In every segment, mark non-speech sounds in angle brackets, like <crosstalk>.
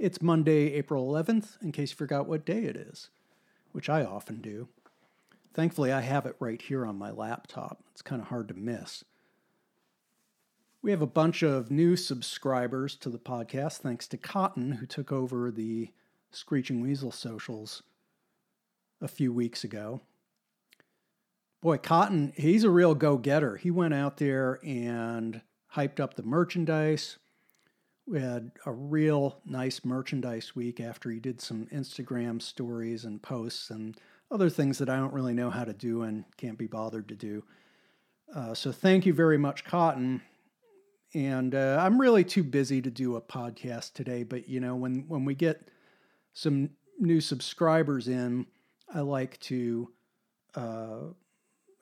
It's Monday, April 11th, in case you forgot what day it is, which I often do. Thankfully, I have it right here on my laptop. It's kind of hard to miss. We have a bunch of new subscribers to the podcast, thanks to Cotton, who took over the Screeching Weasel socials a few weeks ago. Boy, Cotton, he's a real go getter. He went out there and hyped up the merchandise. We had a real nice merchandise week after he did some Instagram stories and posts and other things that I don't really know how to do and can't be bothered to do. Uh, so thank you very much, Cotton. And uh, I'm really too busy to do a podcast today, but you know, when when we get some new subscribers in, I like to, uh,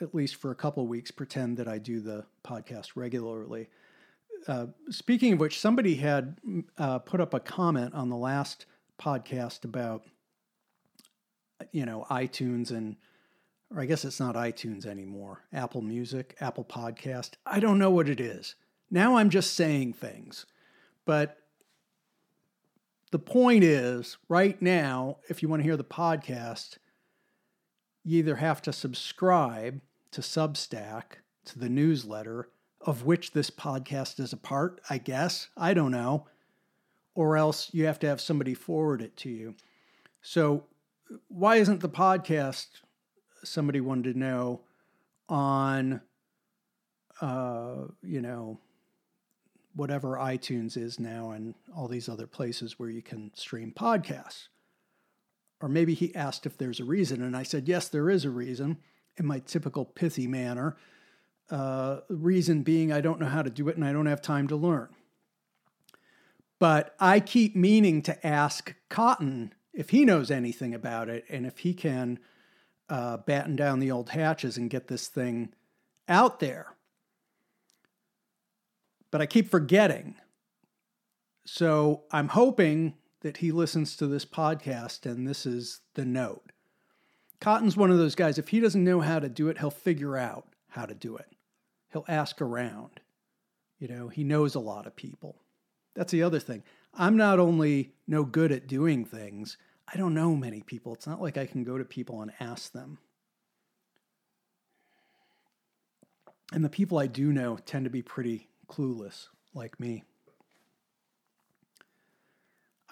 at least for a couple weeks, pretend that I do the podcast regularly. Uh, speaking of which, somebody had uh, put up a comment on the last podcast about, you know, iTunes and, or I guess it's not iTunes anymore, Apple Music, Apple Podcast. I don't know what it is. Now I'm just saying things. But the point is, right now, if you want to hear the podcast, you either have to subscribe to Substack, to the newsletter, of which this podcast is a part, I guess. I don't know. Or else you have to have somebody forward it to you. So, why isn't the podcast, somebody wanted to know, on, uh, you know, whatever iTunes is now and all these other places where you can stream podcasts? Or maybe he asked if there's a reason, and I said, yes, there is a reason in my typical pithy manner. Uh, reason being, I don't know how to do it and I don't have time to learn. But I keep meaning to ask Cotton if he knows anything about it and if he can uh, batten down the old hatches and get this thing out there. But I keep forgetting. So I'm hoping that he listens to this podcast and this is the note. Cotton's one of those guys, if he doesn't know how to do it, he'll figure out how to do it. He'll ask around. You know, he knows a lot of people. That's the other thing. I'm not only no good at doing things, I don't know many people. It's not like I can go to people and ask them. And the people I do know tend to be pretty clueless, like me.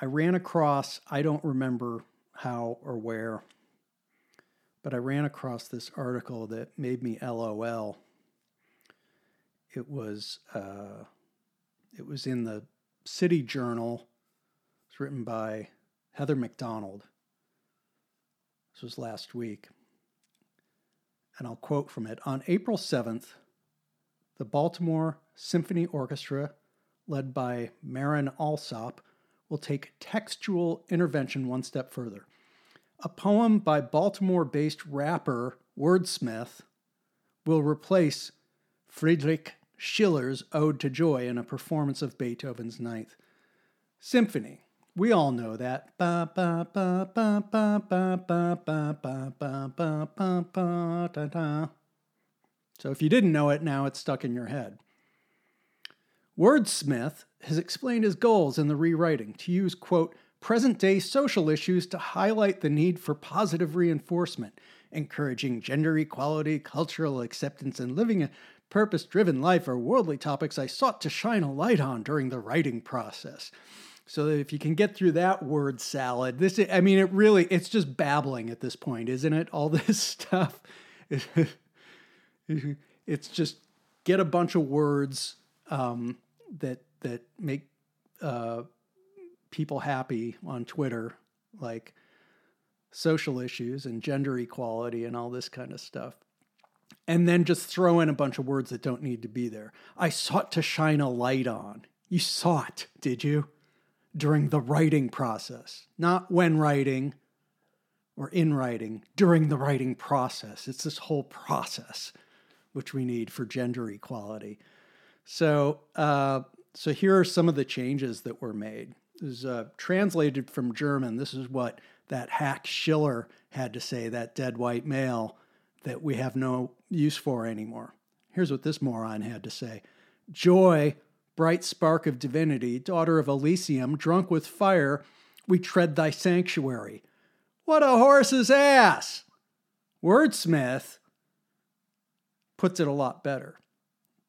I ran across, I don't remember how or where, but I ran across this article that made me LOL. It was uh, it was in the City Journal. It's written by Heather Mac Donald. This was last week. And I'll quote from it. On April 7th, the Baltimore Symphony Orchestra, led by Marin Alsop, will take textual intervention one step further. A poem by Baltimore based rapper Wordsmith will replace Friedrich Schiller's Ode to Joy in a performance of Beethoven's Ninth Symphony. We all know that. So if you didn't know it, now it's stuck in your head. Wordsmith has explained his goals in the rewriting to use, quote, present day social issues to highlight the need for positive reinforcement, encouraging gender equality, cultural acceptance, and living purpose driven life are worldly topics I sought to shine a light on during the writing process. So if you can get through that word salad, this I mean it really it's just babbling at this point, isn't it? All <laughs> this stuff. <laughs> it's just get a bunch of words um, that that make uh, people happy on Twitter, like social issues and gender equality and all this kind of stuff. And then just throw in a bunch of words that don't need to be there. I sought to shine a light on. You sought, did you? During the writing process, not when writing or in writing, during the writing process. It's this whole process which we need for gender equality. So, uh, so here are some of the changes that were made. This is uh, translated from German. This is what that hack Schiller had to say, that dead white male that we have no use for anymore. Here's what this moron had to say Joy bright spark of divinity, daughter of Elysium, drunk with fire, we tread thy sanctuary. What a horse's ass! Wordsmith puts it a lot better.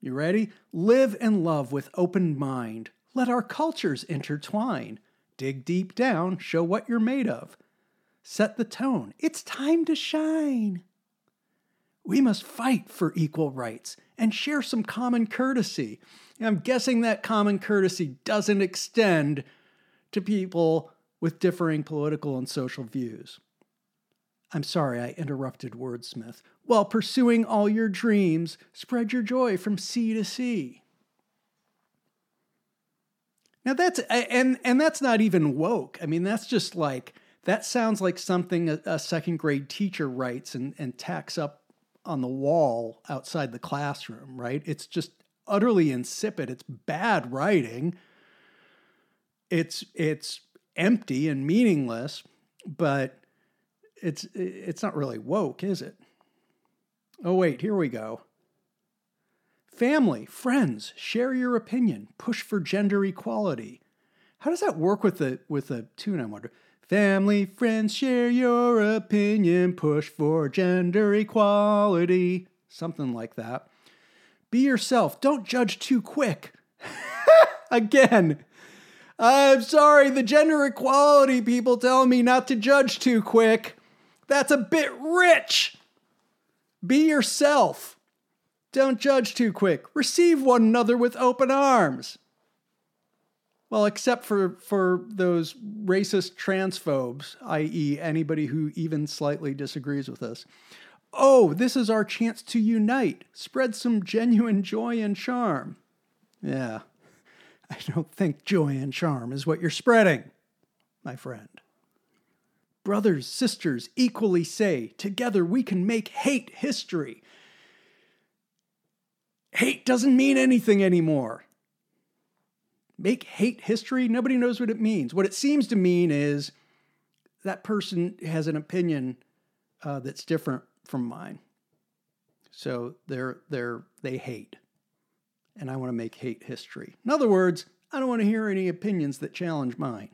You ready? Live and love with open mind. Let our cultures intertwine. Dig deep down, show what you're made of. Set the tone. It's time to shine. We must fight for equal rights and share some common courtesy. I'm guessing that common courtesy doesn't extend to people with differing political and social views. I'm sorry I interrupted Wordsmith. While pursuing all your dreams, spread your joy from sea to sea. Now that's and and that's not even woke. I mean, that's just like that sounds like something a, a second grade teacher writes and, and tacks up on the wall outside the classroom, right? It's just utterly insipid. It's bad writing. It's it's empty and meaningless, but it's it's not really woke, is it? Oh wait, here we go. Family, friends, share your opinion. Push for gender equality. How does that work with the with the tune? I wonder. Family, friends, share your opinion. Push for gender equality. Something like that. Be yourself. Don't judge too quick. <laughs> Again, I'm sorry, the gender equality people tell me not to judge too quick. That's a bit rich. Be yourself. Don't judge too quick. Receive one another with open arms. Well, except for, for those racist transphobes, i.e., anybody who even slightly disagrees with us. Oh, this is our chance to unite, spread some genuine joy and charm. Yeah, I don't think joy and charm is what you're spreading, my friend. Brothers, sisters, equally say, together we can make hate history. Hate doesn't mean anything anymore. Make hate history? Nobody knows what it means. What it seems to mean is that person has an opinion uh, that's different from mine. So they're they're they hate. And I want to make hate history. In other words, I don't want to hear any opinions that challenge mine.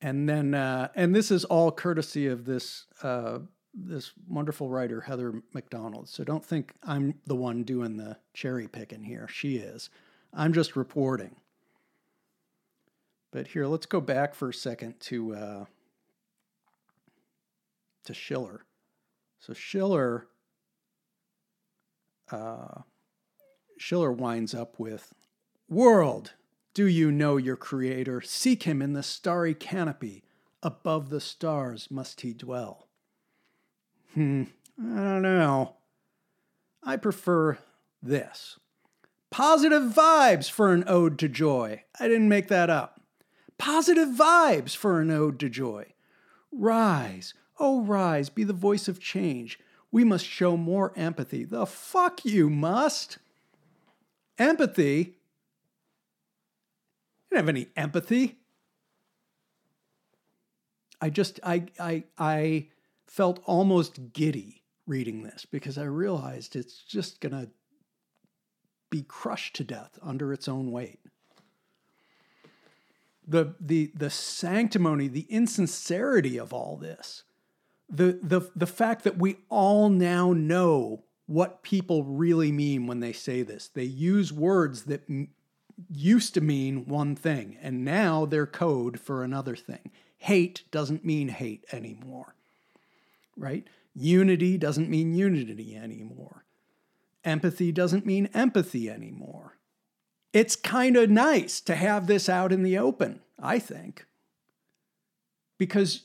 And then uh, and this is all courtesy of this uh, this wonderful writer Heather Mac Donald. So don't think I'm the one doing the cherry picking here. She is. I'm just reporting. But here, let's go back for a second to uh, to Schiller. So Schiller, uh, Schiller winds up with, "World, do you know your Creator? Seek Him in the starry canopy. Above the stars must He dwell." Hmm, I don't know. I prefer this. Positive vibes for an ode to joy. I didn't make that up. Positive vibes for an ode to joy. Rise, oh, rise, be the voice of change. We must show more empathy. The fuck you must. Empathy? You don't have any empathy. I just, I, I, I felt almost giddy reading this because I realized it's just going to be crushed to death under its own weight. The, the, the sanctimony, the insincerity of all this, the, the, the fact that we all now know what people really mean when they say this. They use words that m- used to mean one thing, and now they're code for another thing. Hate doesn't mean hate anymore right? Unity doesn't mean unity anymore. Empathy doesn't mean empathy anymore. It's kind of nice to have this out in the open, I think. Because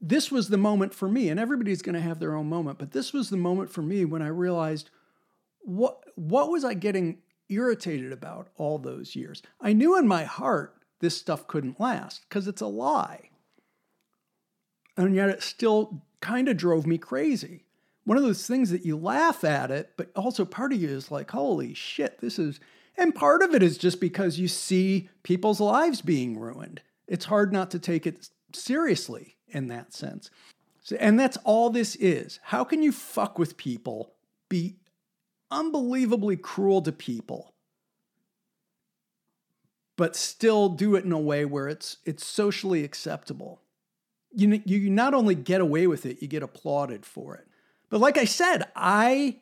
this was the moment for me, and everybody's going to have their own moment, but this was the moment for me when I realized what, what was I getting irritated about all those years? I knew in my heart this stuff couldn't last because it's a lie. And yet it still kind of drove me crazy. One of those things that you laugh at it, but also part of you is like, holy shit, this is. And part of it is just because you see people's lives being ruined. It's hard not to take it seriously in that sense. So, and that's all this is. How can you fuck with people, be unbelievably cruel to people but still do it in a way where it's it's socially acceptable. You you not only get away with it, you get applauded for it. But like I said, I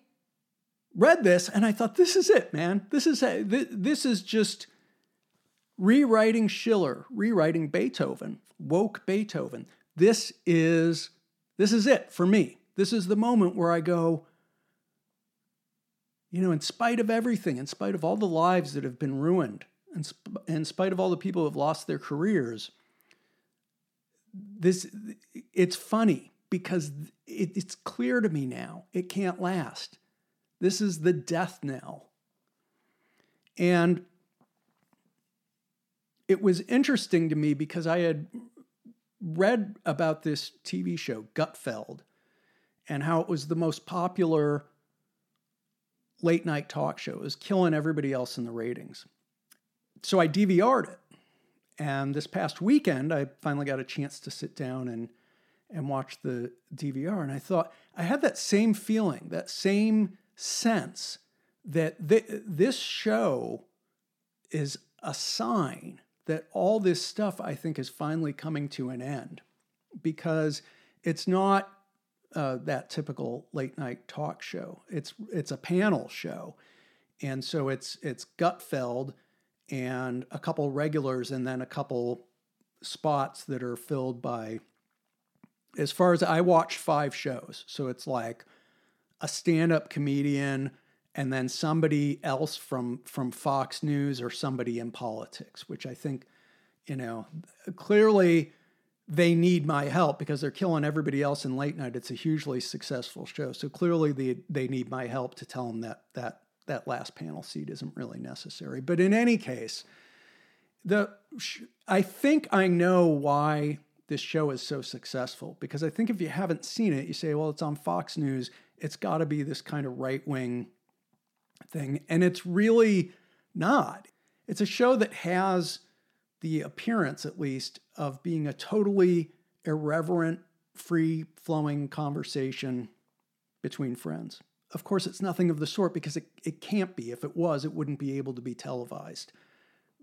read this and I thought this is it, man. This is this is just rewriting Schiller, rewriting Beethoven, woke Beethoven. This is this is it for me. This is the moment where I go, you know, in spite of everything, in spite of all the lives that have been ruined, in, sp- in spite of all the people who have lost their careers, this it's funny because it, it's clear to me now it can't last. This is the death knell. And it was interesting to me because I had read about this TV show, Gutfeld, and how it was the most popular late night talk show. It was killing everybody else in the ratings so I DVR'd it. And this past weekend, I finally got a chance to sit down and and watch the DVR. And I thought I had that same feeling, that same sense that th- this show is a sign that all this stuff I think is finally coming to an end because it's not uh, that typical late night talk show. It's it's a panel show, and so it's it's Gutfeld and a couple regulars and then a couple spots that are filled by as far as I watch five shows. So it's like a stand-up comedian and then somebody else from from Fox News or somebody in politics, which I think, you know, clearly they need my help because they're killing everybody else in late night. It's a hugely successful show. So clearly they they need my help to tell them that that that last panel seat isn't really necessary. But in any case, the I think I know why this show is so successful because I think if you haven't seen it, you say, well, it's on Fox News, it's got to be this kind of right wing thing. And it's really not. It's a show that has the appearance, at least, of being a totally irreverent, free flowing conversation between friends. Of course, it's nothing of the sort because it, it can't be. If it was, it wouldn't be able to be televised.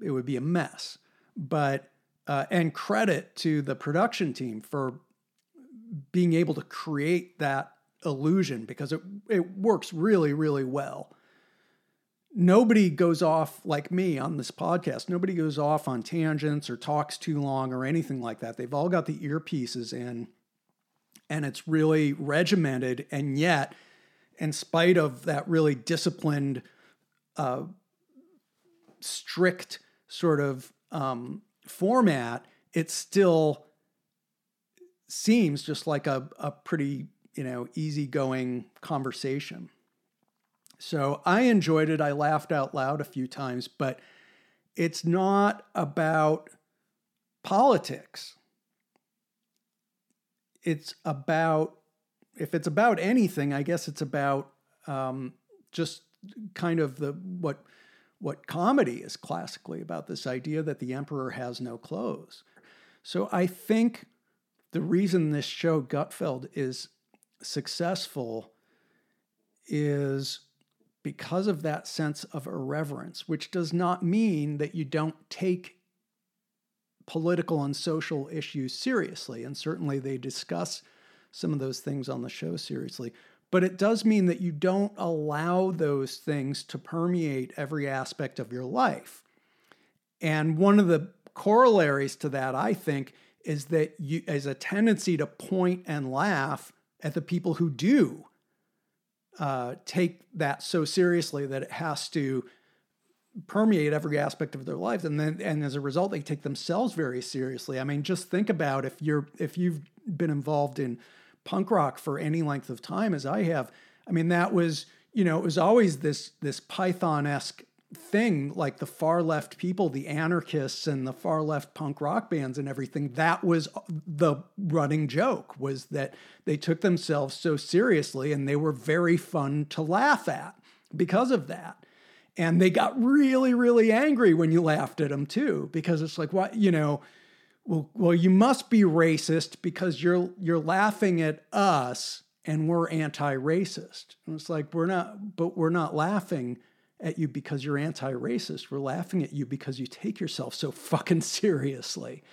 It would be a mess. But, uh, and credit to the production team for being able to create that illusion because it, it works really, really well. Nobody goes off like me on this podcast. Nobody goes off on tangents or talks too long or anything like that. They've all got the earpieces in and it's really regimented. And yet, in spite of that really disciplined, uh, strict sort of um, format, it still seems just like a, a pretty you know easygoing conversation. So I enjoyed it. I laughed out loud a few times, but it's not about politics. It's about if it's about anything, I guess it's about um, just kind of the what what comedy is classically about this idea that the emperor has no clothes. So I think the reason this show Gutfeld is successful is because of that sense of irreverence, which does not mean that you don't take political and social issues seriously. And certainly they discuss some of those things on the show seriously. But it does mean that you don't allow those things to permeate every aspect of your life. And one of the corollaries to that, I think, is that you as a tendency to point and laugh at the people who do uh, take that so seriously that it has to permeate every aspect of their lives and then and as a result they take themselves very seriously i mean just think about if you're if you've been involved in punk rock for any length of time as I have, I mean, that was, you know, it was always this this Python esque thing, like the far left people, the anarchists and the far left punk rock bands and everything. That was uh, the running joke was that they took themselves so seriously and they were very fun to laugh at because of that. And they got really, really angry when you laughed at them too, because it's like, what, you know, well, well, you must be racist because you're you're laughing at us and we're anti-racist. And it's like we're not, but we're not laughing at you because you're anti-racist. We're laughing at you because you take yourself so fucking seriously.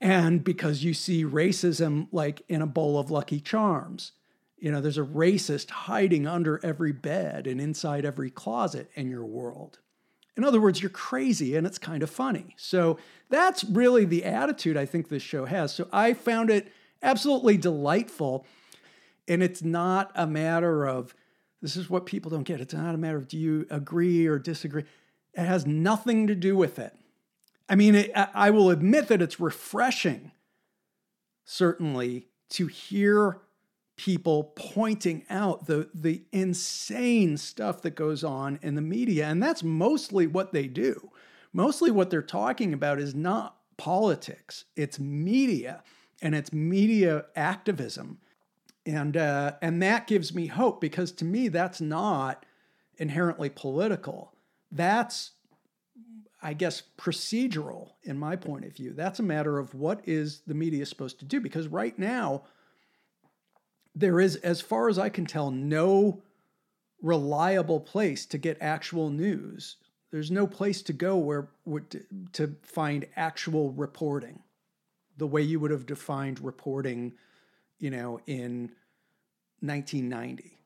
And because you see racism like in a bowl of lucky charms. You know, there's a racist hiding under every bed and inside every closet in your world. In other words, you're crazy and it's kind of funny. So that's really the attitude I think this show has. So I found it absolutely delightful. And it's not a matter of, this is what people don't get. It's not a matter of do you agree or disagree. It has nothing to do with it. I mean, it, I will admit that it's refreshing, certainly, to hear people pointing out the, the insane stuff that goes on in the media. And that's mostly what they do. Mostly what they're talking about is not politics, it's media and it's media activism. And, uh, and that gives me hope because to me, that's not inherently political. That's, I guess, procedural in my point of view. That's a matter of what is the media supposed to do because right now, there is, as far as I can tell, no reliable place to get actual news. There's no place to go where to find actual reporting, the way you would have defined reporting, you know, in 1990.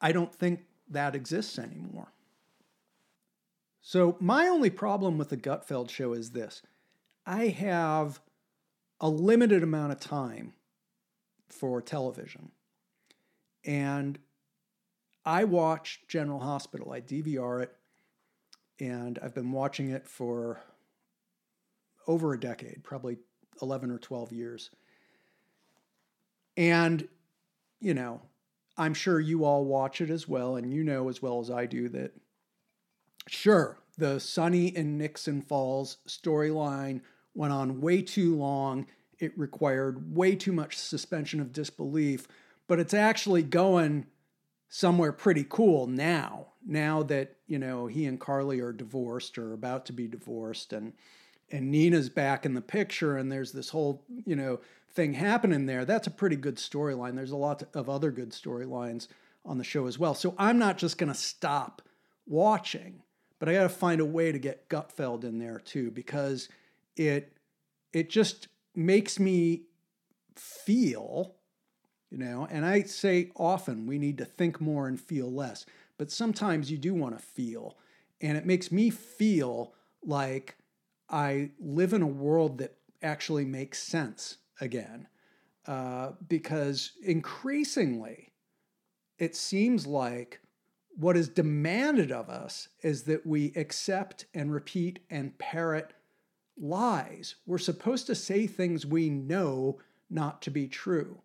I don't think that exists anymore. So my only problem with the Gutfeld show is this: I have a limited amount of time for television. And I watch General Hospital. I DVR it, and I've been watching it for over a decade, probably 11 or 12 years. And, you know, I'm sure you all watch it as well, and you know as well as I do that, sure, the Sonny and Nixon Falls storyline went on way too long. It required way too much suspension of disbelief but it's actually going somewhere pretty cool now. Now that you know he and Carly are divorced or about to be divorced, and and Nina's back in the picture, and there's this whole you know thing happening there. That's a pretty good storyline. There's a lot of other good storylines on the show as well. So I'm not just going to stop watching, but I got to find a way to get Gutfeld in there too because it it just makes me feel you know and i say often we need to think more and feel less but sometimes you do want to feel and it makes me feel like i live in a world that actually makes sense again uh, because increasingly it seems like what is demanded of us is that we accept and repeat and parrot lies. We're supposed to say things we know not to be true.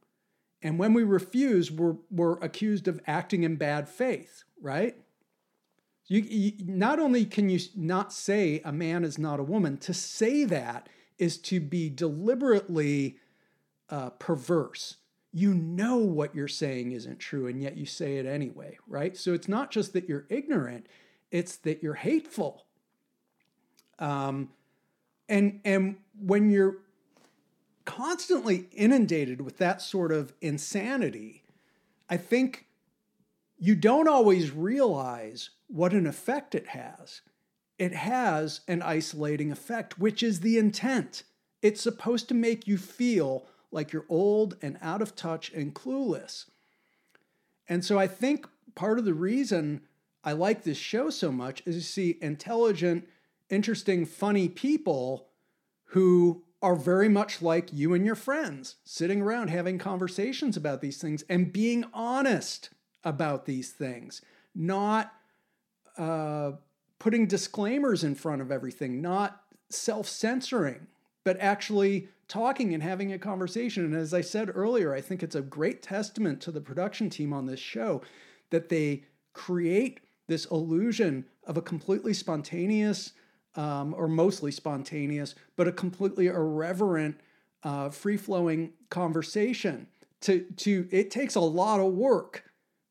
And when we refuse, we're, we're accused of acting in bad faith, right? You, you, not only can you not say a man is not a woman, to say that is to be deliberately uh, perverse. You know what you're saying isn't true, and yet you say it anyway, right? So it's not just that you're ignorant, it's that you're hateful. Um, and and when you're constantly inundated with that sort of insanity, I think you don't always realize what an effect it has. It has an isolating effect, which is the intent. It's supposed to make you feel like you're old and out of touch and clueless. And so I think part of the reason I like this show so much is to see intelligent, interesting, funny people who are very much like you and your friends, sitting around having conversations about these things and being honest about these things, not uh, putting disclaimers in front of everything, not self censoring, but actually talking and having a conversation. And as I said earlier, I think it's a great testament to the production team on this show that they create this illusion of a completely spontaneous, um, or mostly spontaneous, but a completely irreverent, uh, free flowing conversation. To, to it takes a lot of work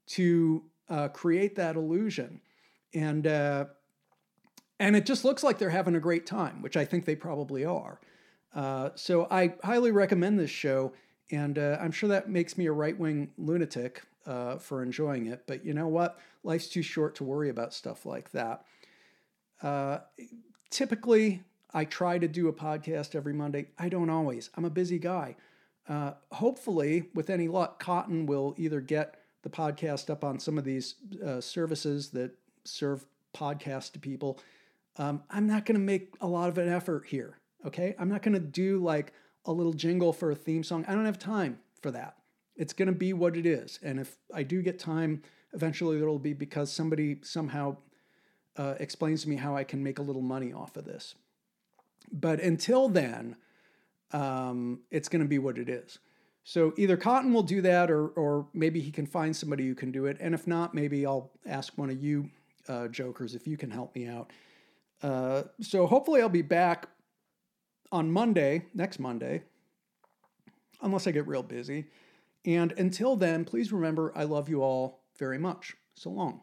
to uh, create that illusion, and uh, and it just looks like they're having a great time, which I think they probably are. Uh, so I highly recommend this show. And uh, I'm sure that makes me a right wing lunatic uh, for enjoying it. But you know what? Life's too short to worry about stuff like that. Uh, typically, I try to do a podcast every Monday. I don't always. I'm a busy guy. Uh, hopefully, with any luck, Cotton will either get the podcast up on some of these uh, services that serve podcasts to people. Um, I'm not going to make a lot of an effort here. Okay. I'm not going to do like a little jingle for a theme song. I don't have time for that. It's going to be what it is. And if I do get time, eventually it'll be because somebody somehow uh, explains to me how I can make a little money off of this. But until then, um, it's going to be what it is. So either Cotton will do that, or or maybe he can find somebody who can do it. And if not, maybe I'll ask one of you uh, jokers if you can help me out. Uh, so hopefully I'll be back on Monday, next Monday, unless I get real busy. And until then, please remember I love you all very much. So long.